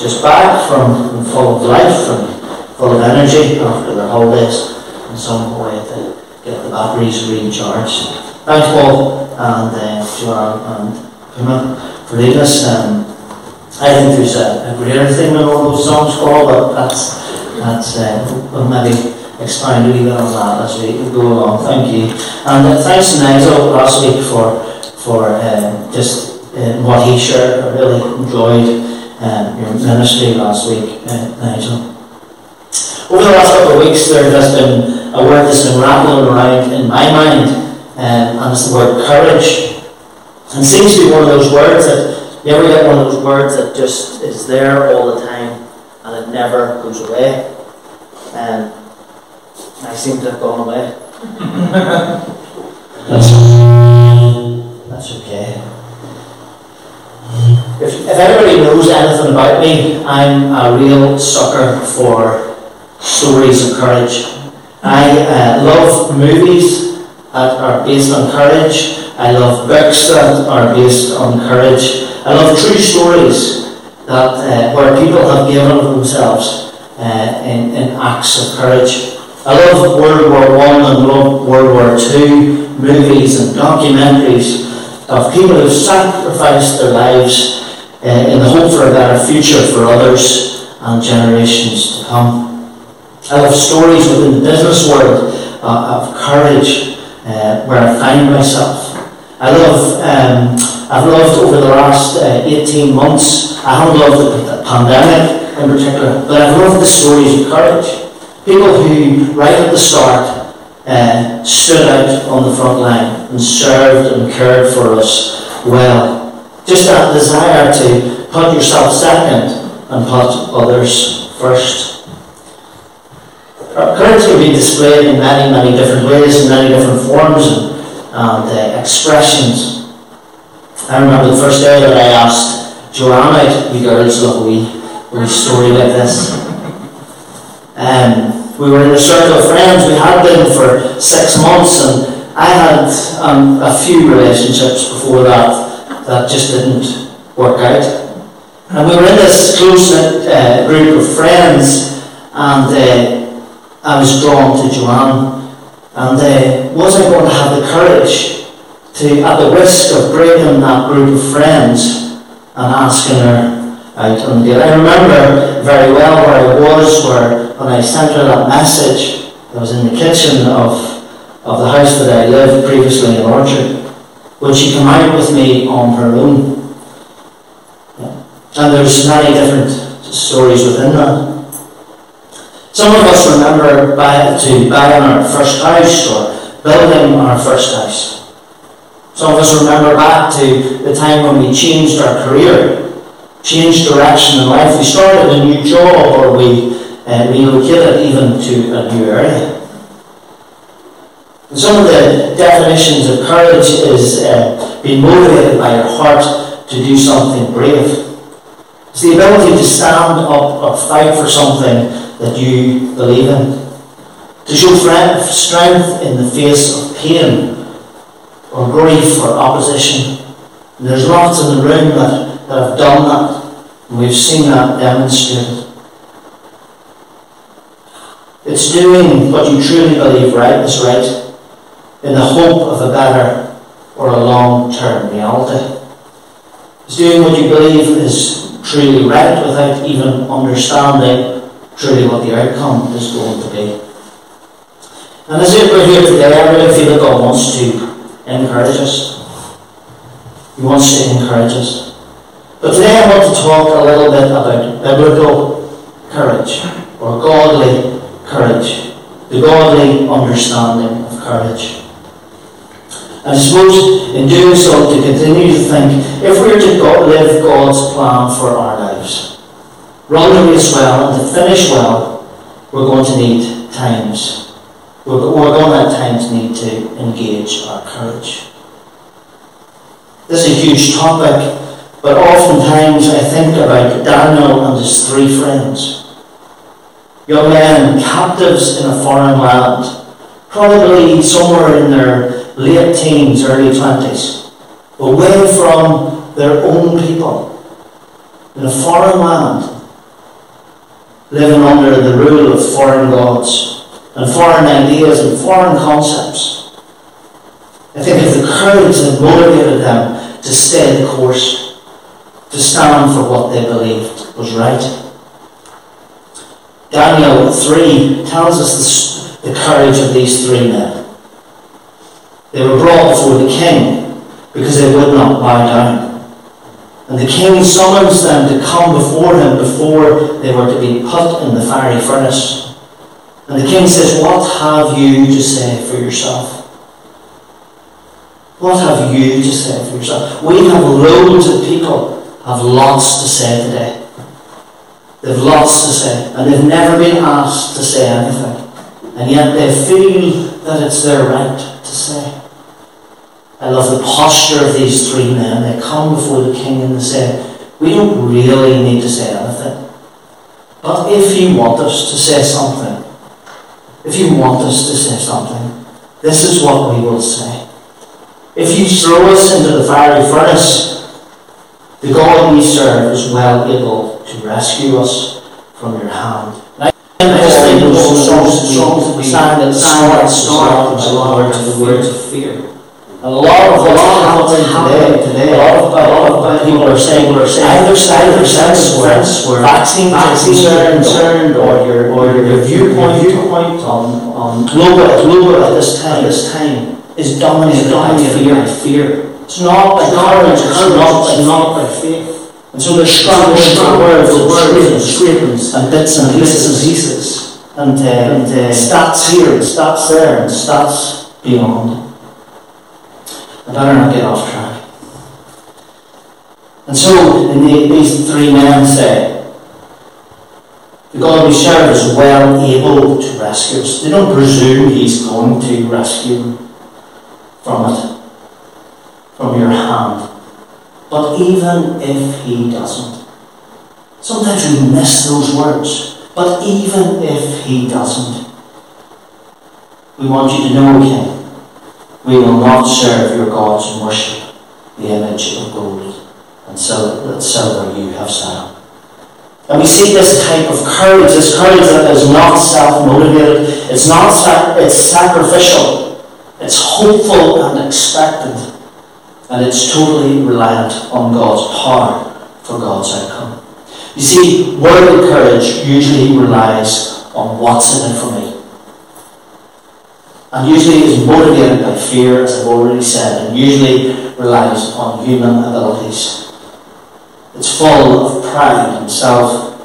just back from full of life and full of energy after their holidays in some way to get the batteries recharged. Thanks, Paul and uh, Joanne and Puma for leading us. Um, I think there's a, a greater thing than all those songs called, but that's that's uh, we'll maybe expand a little bit on that as we go along. Thank you, and uh, thanks to Nigel last week for for um, just uh, what he shared. I really enjoyed um, your ministry last week, uh, Nigel. Over the last couple of weeks, there has been a word that's been rattling around in my mind, um, and it's the word courage. And seems to be one of those words that you ever get one of those words that just is there all the time and it never goes away. And I seem to have gone away. that's, that's okay. If, if anybody knows anything about me, I'm a real sucker for stories of courage. I uh, love movies that are based on courage. I love books that are based on courage. I love true stories that uh, where people have given of themselves uh, in, in acts of courage. I love World War One and World War Two movies and documentaries of people who sacrificed their lives in the hope for a better future for others and generations to come. I love stories within the business world uh, of courage uh, where I find myself. I love, um, I've loved over the last uh, 18 months, I haven't loved the pandemic in particular, but I've loved the stories of courage. People who, right at the start, uh, stood out on the front line and served and cared for us well. Just that desire to put yourself second and put others first. Courage can be displayed in many, many different ways, in many different forms and, and uh, expressions. I remember the first day that I asked Joanna, you girls love a wee, wee story like this. Um, we were in a circle of friends, we had been for six months, and I had um, a few relationships before that that just didn't work out. And we were in this close knit uh, group of friends, and uh, I was drawn to Joanne. And uh, was I going to have the courage to, at the risk of breaking that group of friends and asking her out on a date? I remember very well where I was, where when I sent her that message, I was in the kitchen of, of the house that I lived previously in Orchard. Would she come out with me on her own? Yeah. And there's many different stories within that. Some of us remember buy, to buying our first house or building our first house. Some of us remember back to the time when we changed our career, changed direction in life. We started a new job or we uh, relocated even to a new area. And some of the definitions of courage is uh, being motivated by your heart to do something brave. It's the ability to stand up or fight for something that you believe in. To show strength in the face of pain or grief or opposition. And there's lots in the room that, that have done that, and we've seen that demonstrated. It's doing what you truly believe right is right in the hope of a better or a long term reality. It's doing what you believe is truly right without even understanding truly what the outcome is going to be. And as we're here today, I really feel that God wants to encourage us. He wants to encourage us. But today I want to talk a little bit about biblical courage, or godly courage, the godly understanding of courage. And I suppose in doing so, to continue to think, if we are to live God's plan for our lives, run the race well and to finish well, we're going to need times. We're, we're going to at times need to engage our courage. This is a huge topic, but oftentimes I think about Daniel and his three friends. Young men, captives in a foreign land, probably somewhere in their late teens, early twenties, away from their own people, in a foreign land, living under the rule of foreign gods and foreign ideas and foreign concepts. I think of the courage that motivated them to stay the course, to stand for what they believed was right. Daniel 3 tells us the courage of these three men. They were brought before the king because they would not bow down. And the king summons them to come before him before they were to be put in the fiery furnace. And the king says, What have you to say for yourself? What have you to say for yourself? We have loads of people have lots to say today. They've lots to say, and they've never been asked to say anything. And yet they feel that it's their right to say. I love the posture of these three men. They come before the king and they say, We don't really need to say anything. But if you want us to say something, if you want us to say something, this is what we will say. If you throw us into the fiery furnace, the God we serve is well able to rescue us from your hand. I just think of those songs, songs that we sang that snort, snort, a lot of words of fear. A lot of what's happening today, today, a lot of, a lot of people are saying, are saying, either side of sense where, where vaccines are concerned, concerned, or your, or your viewpoint, viewpoint on, on global, global at this time, this time, is dominated by fear, fear. It's not by courage, it's not, it's not by faith. And so there's strong words, words, scrapings, and bits and pieces and pieces, and, uh, and uh, stats here, and stats there, and stats beyond. I better not get off track. And so the, these three men say, the God we serve is well able to rescue us. They don't presume He's going to rescue from it, from your hand. But even if He doesn't, sometimes we miss those words. But even if He doesn't, we want you to know, King, we will not serve your gods and worship the image of gold and silver you have set up. And we see this type of courage, this courage that is not self-motivated, it's not it's sacrificial, it's hopeful and expectant, and it's totally reliant on God's power for God's outcome. You see, worldly courage usually relies on what's in it for me and usually is motivated by fear, as I've already said, and usually relies on human abilities. It's full of pride and self,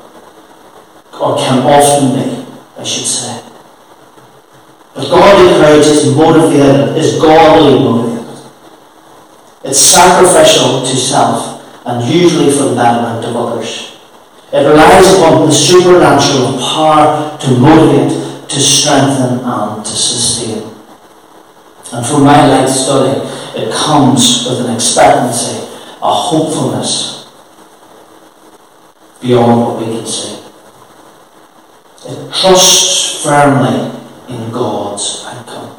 or can often be, I should say. But godly courage is motivated, is godly motivated. It's sacrificial to self, and usually for the betterment of others. It relies upon the supernatural power to motivate to strengthen and to sustain. And for my life study, it comes with an expectancy, a hopefulness beyond what we can see. It trusts firmly in God's outcome.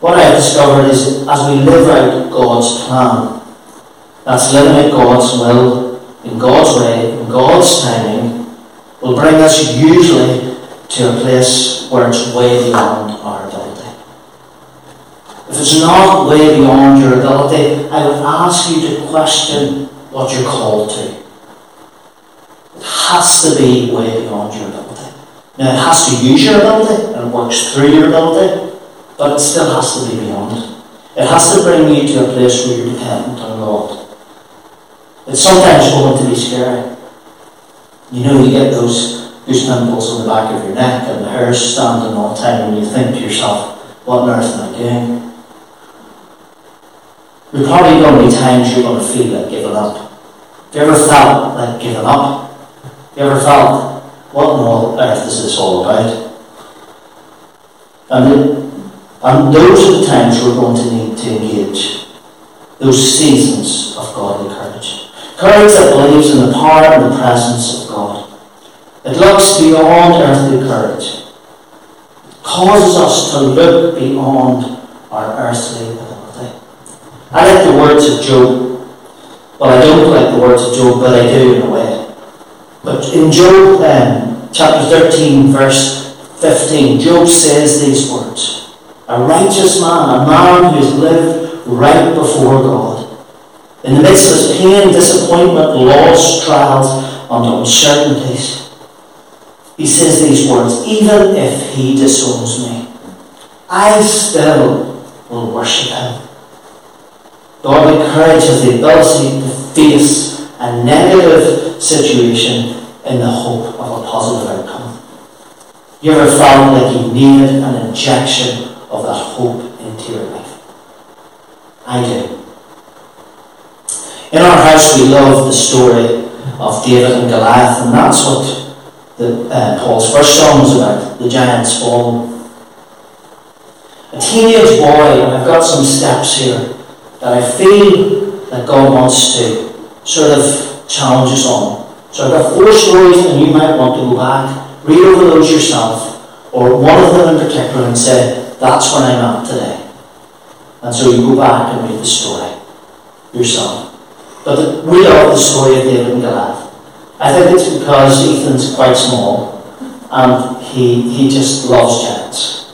What I have discovered is as we live out God's plan, that's living out God's will, in God's way, in God's timing, will bring us usually to a place where it's way beyond our ability. If it's not way beyond your ability, I would ask you to question what you're called to. It has to be way beyond your ability. Now, it has to use your ability and it works through your ability, but it still has to be beyond it. It has to bring you to a place where you're dependent on God. It's sometimes going to be scary. You know, you get those goose pimples on the back of your neck and the hair standing all the time, and you think to yourself, what on earth am I doing? There's probably going to be times you're going to feel like giving up. Have you ever felt like giving up? Have you ever felt, what on all earth is this all about? And, it, and those are the times we're going to need to engage. Those seasons of godly courage. That believes in the power and the presence of God. It looks beyond earthly courage. It causes us to look beyond our earthly ability. I like the words of Job. Well, I don't like the words of Job, but I do in a way. But in Job um, chapter 13, verse 15, Job says these words A righteous man, a man who has lived right before God. In the midst of pain, disappointment, loss, trials, and uncertainties, he says these words Even if he disowns me, I still will worship him. Godly courage has the ability to face a negative situation in the hope of a positive outcome. You ever felt like you needed an injection of that hope into your life? I do. In our house, we love the story of David and Goliath, and that's what the, uh, Paul's first song was about the giants fall. A teenage boy, and I've got some steps here that I feel that God wants to sort of challenge us on. So I've got four stories, and you might want to go back, read over those yourself, or one of them in particular, and say, That's where I'm at today. And so you go back and read the story yourself. But we love the story of David and Goliath. I think it's because Ethan's quite small and he, he just loves giants.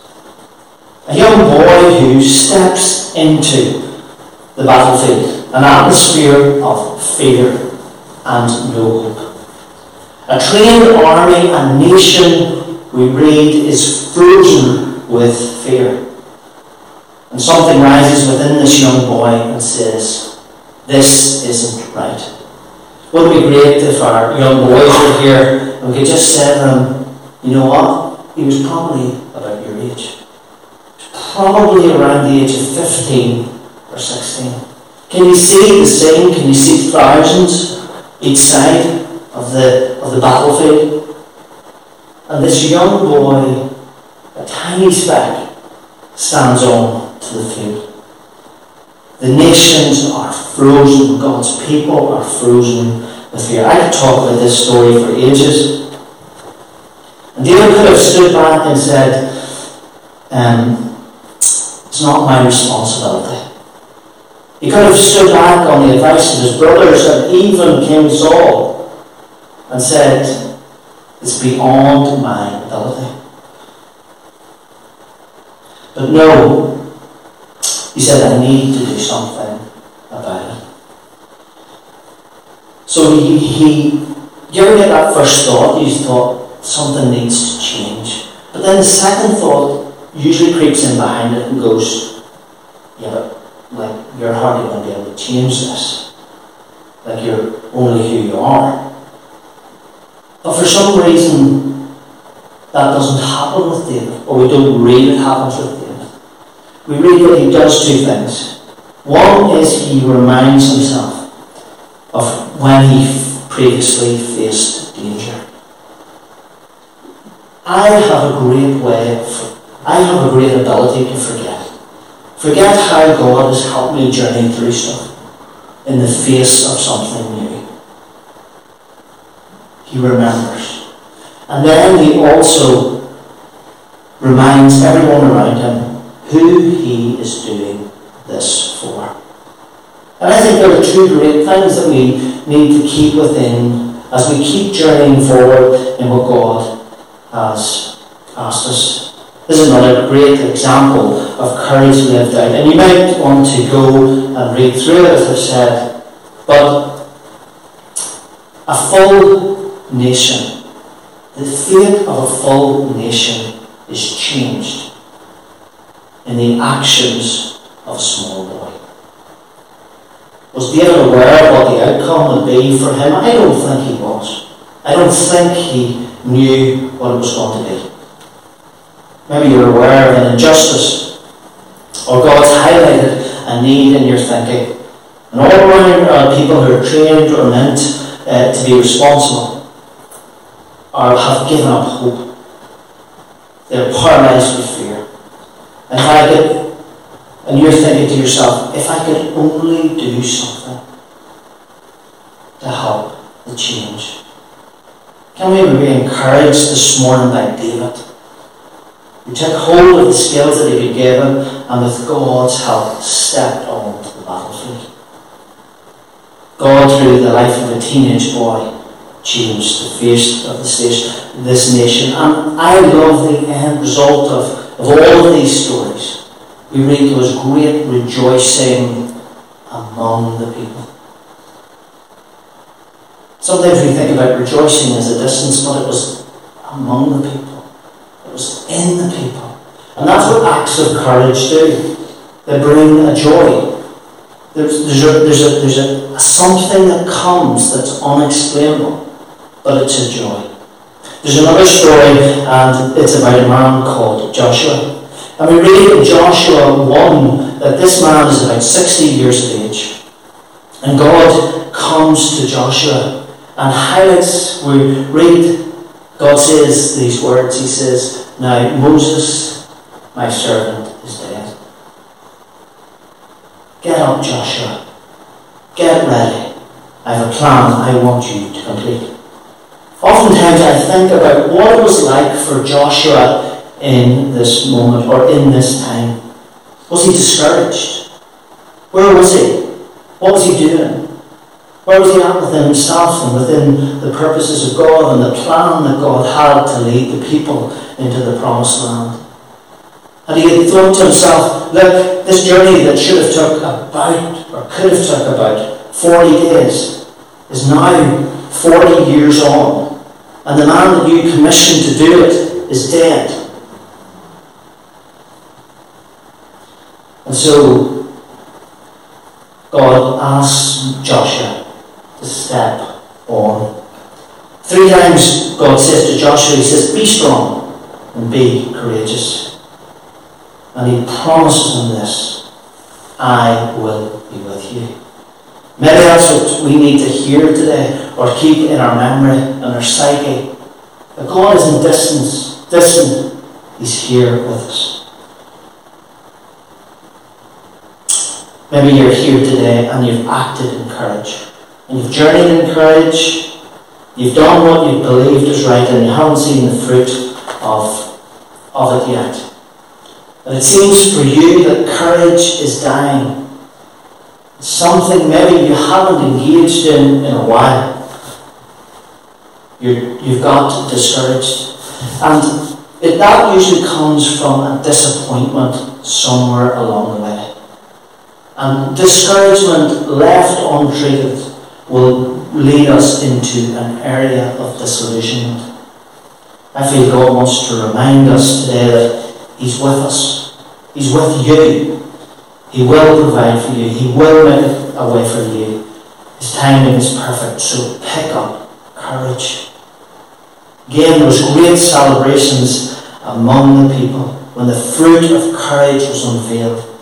A young boy who steps into the battlefield, an atmosphere of fear and no hope. A trained army, a nation, we read, is frozen with fear. And something rises within this young boy and says, This isn't right. Wouldn't it be great if our young boys were here and we could just say to them, You know what? He was probably about your age. Probably around the age of 15 or 16. Can you see the scene? Can you see thousands each side of the, of the battlefield? And this young boy, a tiny speck, stands on to the field. The nations are frozen, God's people are frozen with fear. I could talk about this story for ages. And David could have stood back and said, um, It's not my responsibility. He could have stood back on the advice of his brothers and even King Saul and said, It's beyond my ability. But no, he said, I need to do something about it. So he, he get that first thought? You thought something needs to change. But then the second thought usually creeps in behind it and goes, yeah, but like you're hardly going to be able to change this. Like you're only who you are. But for some reason, that doesn't happen with David, or we don't read it happens with David. We read that he does two things. One is he reminds himself of when he previously faced danger. I have a great way, of, I have a great ability to forget. Forget how God has helped me journey through stuff in the face of something new. He remembers. And then he also reminds everyone around him who he is doing this for. And I think there are two great things that we need to keep within as we keep journeying forward in what God has asked us this is another great example of courage lived out. And you might want to go and read through it, as I've said. But a full nation, the fate of a full nation is changed in the actions of small boy. Was David aware of what the outcome would be for him? I don't think he was. I don't think he knew what it was going to be. Maybe you're aware of an injustice, or God's highlighted a need in your thinking. And all around are people who are trained or meant uh, to be responsible, or have given up hope. They're paralyzed with fear. And I could, and you're thinking to yourself, if I could only do something to help the change. Can we be encouraged this morning by David? He took hold of the skills that he had given and with God's help stepped on to the battlefield. God, through the life of a teenage boy, changed the face of the this nation. And I love the end result of, of all of these stories. We read there was great rejoicing among the people. Sometimes we think about rejoicing as a distance, but it was among the people. It was in the people. And that's what acts of courage do. They bring a joy. There's, there's, a, there's, a, there's a, something that comes that's unexplainable but it's a joy. There's another story, and it's about a man called Joshua. And we read in Joshua 1 that this man is about 60 years of age. And God comes to Joshua and highlights, we read, God says these words. He says, Now Moses, my servant, is dead. Get up, Joshua. Get ready. I have a plan I want you to complete. Oftentimes I think about what it was like for Joshua in this moment or in this time. Was he discouraged? Where was he? What was he doing? Where was he at within himself and within the purposes of God and the plan that God had to lead the people into the promised land? And he had thought to himself, look, this journey that should have took about, or could have took about 40 days, is now 40 years on. And the man that you commissioned to do it is dead. And so God asks Joshua to step on. Three times God says to Joshua, He says, Be strong and be courageous. And He promises him this I will be with you. Maybe that's what we need to hear today or keep in our memory and our psyche. That God isn't distant, distant. He's here with us. Maybe you're here today and you've acted in courage. And you've journeyed in courage. You've done what you believed is right and you haven't seen the fruit of, of it yet. And it seems for you that courage is dying something maybe you haven't engaged in in a while. you you've got discouraged. And it, that usually comes from a disappointment somewhere along the way. And discouragement left untreated will lead us into an area of disillusionment. I feel God wants to remind us today that He's with us. He's with you. He will provide for you. He will make a way for you. His timing is perfect. So pick up courage. Again, there was great celebrations among the people when the fruit of courage was unveiled.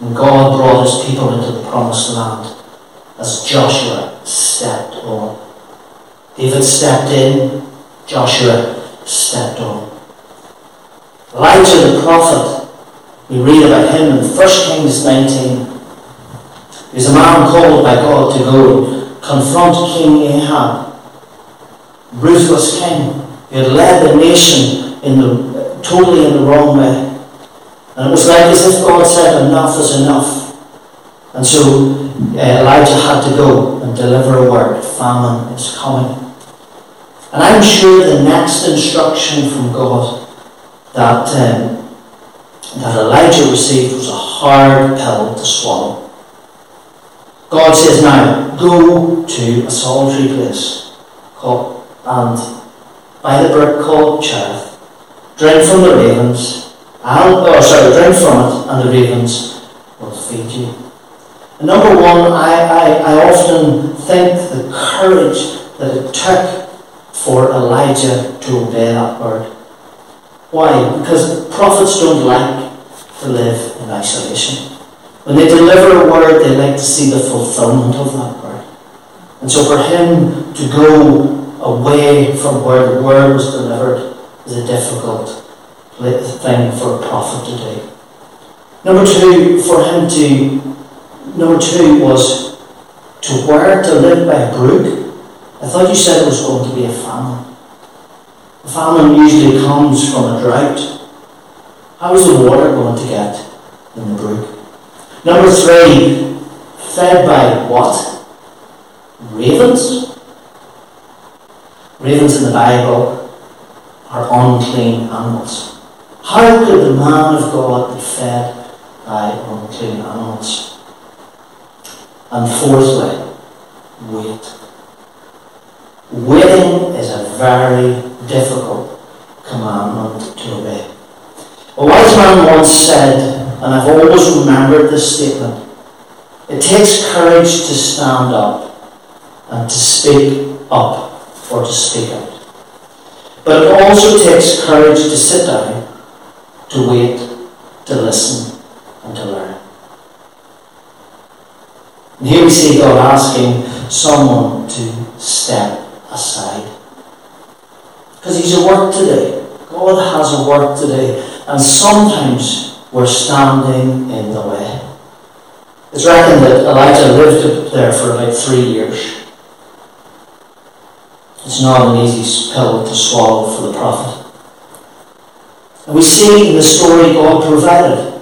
And God brought his people into the promised land as Joshua stepped on. David stepped in, Joshua stepped on. Elijah the prophet we read about him in 1 Kings 19. He's a man called by God to go confront King Ahab, ruthless king He had led the nation in the totally in the wrong way. And it was like as if God said, enough is enough. And so uh, Elijah had to go and deliver a word. Famine is coming. And I'm sure the next instruction from God that um, that Elijah received was a hard pill to swallow. God says, Now go to a solitary place called, and by the brook called Cherith, drink from the ravens, Or sorry, drink from it, and the ravens will feed you. And number one, I, I, I often think the courage that it took for Elijah to obey that word. Why? Because prophets don't like to live in isolation. When they deliver a word, they like to see the fulfillment of that word. And so for him to go away from where the word was delivered is a difficult thing for a prophet to do. Number two, for him to, number two was to where to live by a brook. I thought you said it was going to be a famine. A famine usually comes from a drought. How is the water going to get in the brook? Number three, fed by what? ravens. Ravens in the Bible are unclean animals. How could the man of God be fed by unclean animals? And fourthly, wait. Waiting is a very difficult commandment to obey. A wise man once said, and I've always remembered this statement it takes courage to stand up and to speak up or to speak out. But it also takes courage to sit down, to wait, to listen, and to learn. And here we see God asking someone to step aside. Because He's a work today. God has a work today. And sometimes we're standing in the way. It's reckoned that Elijah lived there for about three years. It's not an easy pill to swallow for the prophet. And we see in the story God provided.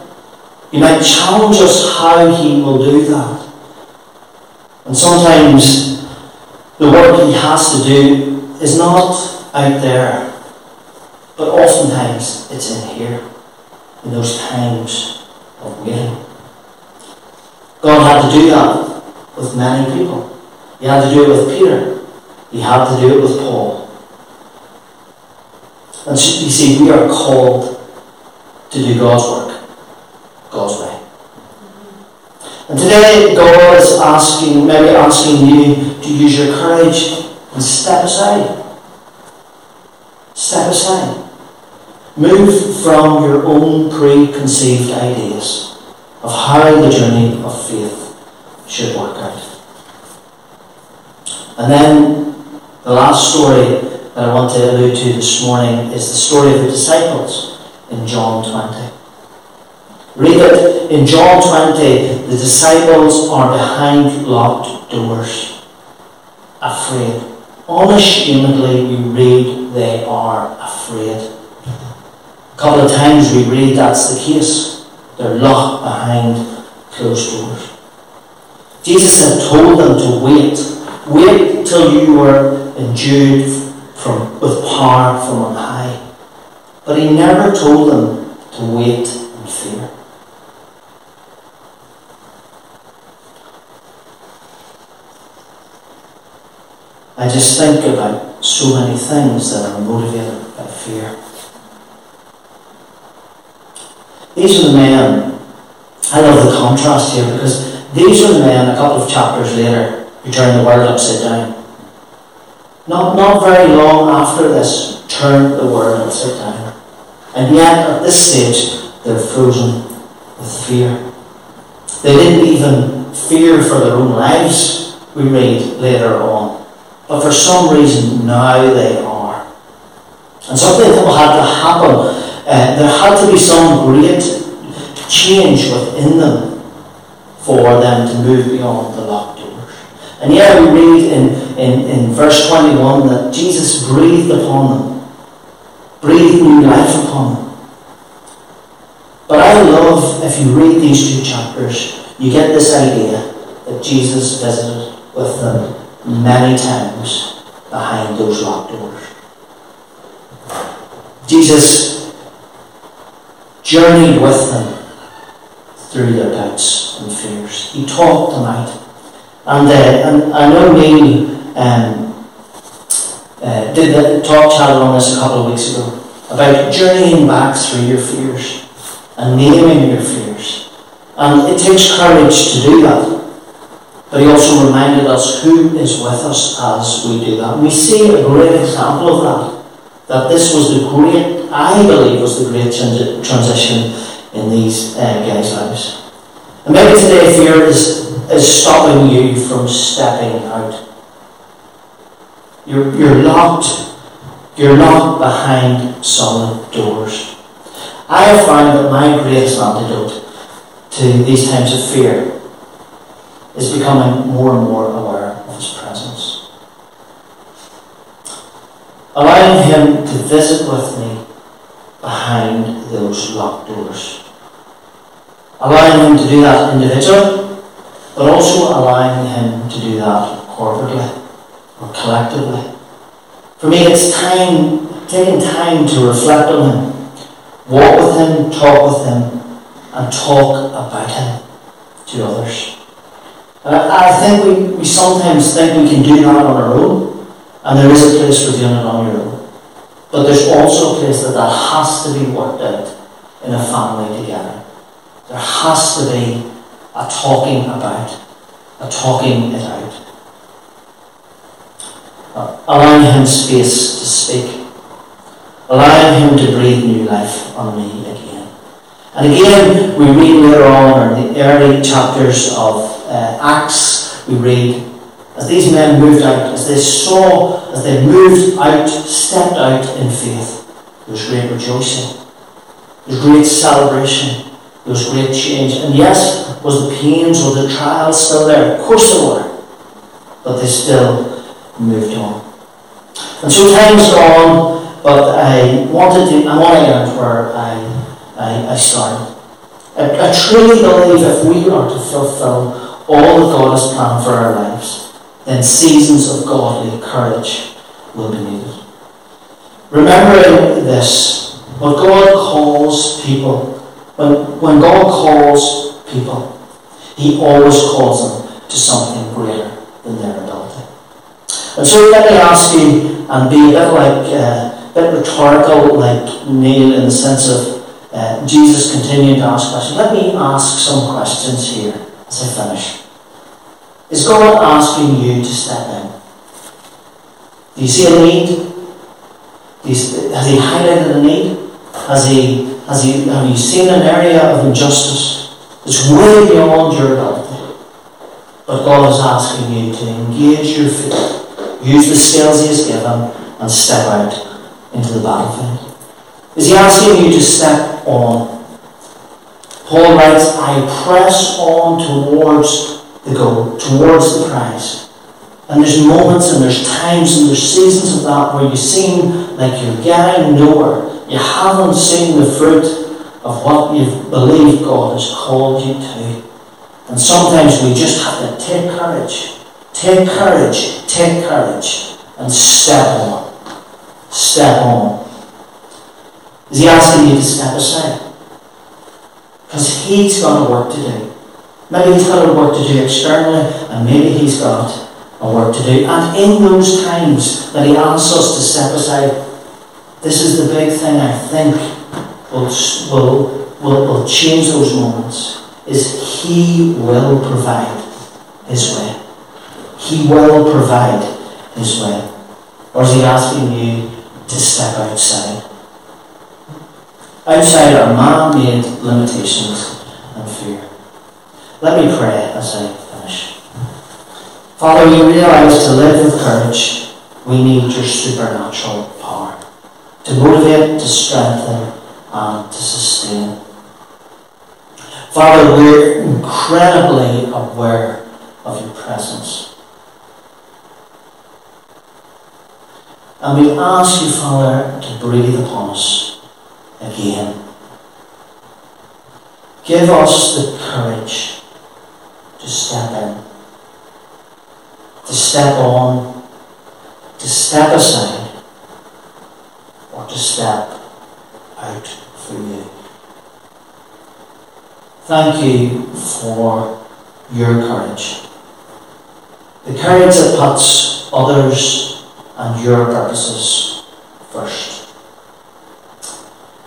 He might challenge us how He will do that. And sometimes the work He has to do is not out there, but oftentimes it's in here, in those times of waiting. God had to do that with many people. He had to do it with Peter. He had to do it with Paul. And you see, we are called to do God's work, God's way. And today, God is asking, maybe asking you to use your courage and step aside. Step aside. Move from your own preconceived ideas of how the journey of faith should work out. And then the last story that I want to allude to this morning is the story of the disciples in John 20. Read it in John 20, the disciples are behind locked doors, afraid. Unashamedly, we read they are afraid. A couple of times we read that's the case. They're locked behind closed doors. Jesus had told them to wait. Wait till you are endued from, with power from on high. But he never told them to wait in fear. I just think about so many things that are motivated by fear. These are the men, I love the contrast here because these are the men a couple of chapters later who turn the world upside down. Not, not very long after this, turned the world upside down. And yet, at this stage, they're frozen with fear. They didn't even fear for their own lives, we read later on. But for some reason, now they are. And something had to happen uh, there had to be some great change within them for them to move beyond the locked doors. And yet we read in, in, in verse 21 that Jesus breathed upon them, breathed new life upon them. But I love, if you read these two chapters, you get this idea that Jesus visited with them many times behind those locked doors. Jesus journeyed with them through their doubts and fears. He talked them out. And, uh, and I know Neil um, uh, did the talk chat on this a couple of weeks ago about journeying back through your fears and naming your fears. And it takes courage to do that. But he also reminded us who is with us as we do that. We see a great example of that that this was the great, I believe, was the great transition in these uh, guys' lives. And maybe today fear is, is stopping you from stepping out. You're, you're locked. You're locked behind solid doors. I have found that my greatest antidote to these times of fear is becoming more and more aware of His presence allowing Him to visit with me behind those locked doors. Allowing Him to do that individually, but also allowing Him to do that corporately or collectively. For me, it's time, taking time to reflect on Him, walk with Him, talk with Him, and talk about Him to others. And I, I think we, we sometimes think we can do that on our own, and there is a place for doing it on your own. But there's also a place that that has to be worked out in a family together. There has to be a talking about, a talking it out. Allowing him space to speak, allowing him to breathe new life on me again. And again, we read later on in the early chapters of uh, Acts, we read as these men moved out, as they saw, as they moved out, stepped out in faith, there was great rejoicing, there was great celebration, there was great change. And yes, was the pains or the trials still there? Of course they were. But they still moved on. And so time's gone, but I wanted to, I want to end where I, I, I started. I, I truly believe if we are to fulfill all that God has planned for our lives, then seasons of godly courage will be needed. Remembering this, what God calls people, when, when God calls people, He always calls them to something greater than their ability. And so let me ask you, and be a bit like, uh, a bit rhetorical like Neil in the sense of uh, Jesus continuing to ask questions. Let me ask some questions here as I finish. Is God asking you to step in? Do you see a need? Has He highlighted a need? Has He has He have you seen an area of injustice that's way beyond your ability? But God is asking you to engage your faith, use the skills He has given, and step out into the battlefield. Is He asking you to step on? Paul writes, I press on towards the goal, towards the prize. And there's moments and there's times and there's seasons of that where you seem like you're getting nowhere. You haven't seen the fruit of what you've believed God has called you to. And sometimes we just have to take courage. Take courage, take courage, and step on. Step on. Is he asking you to step aside? Because he's got a work to do. Maybe he's got a work to do externally, and maybe he's got a work to do. And in those times that he asks us to step aside, this is the big thing I think will, will, will, will change those moments, is he will provide his way. He will provide his way. Or is he asking you to step outside? Outside our man-made limitations and fear. Let me pray as I finish. Father, we realize to live with courage, we need your supernatural to motivate, to strengthen, and um, to sustain. Father, we're incredibly aware of your presence. And we ask you, Father, to breathe upon us again. Give us the courage to step in, to step on, to step aside, or to step out for you. Thank you for your courage. The courage that puts others and your purposes first.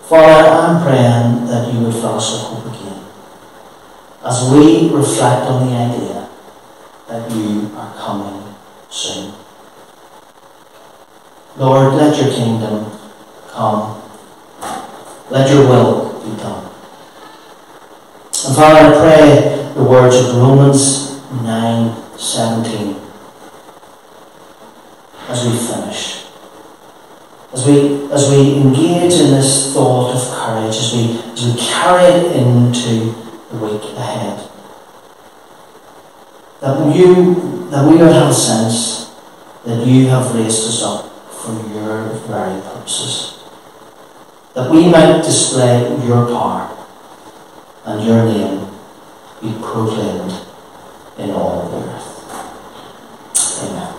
Father, I'm praying that you would fill us with hope again as we reflect on the idea that you are coming soon. Lord, let your kingdom come. Let your will be done. And Father, I pray the words of Romans 9 17 as we finish. As we, as we engage in this thought of courage, as we, as we carry it into the week ahead. That you that we would have a sense that you have raised us up for your very purposes. That we might display your power and your name be proclaimed in all the earth. Amen.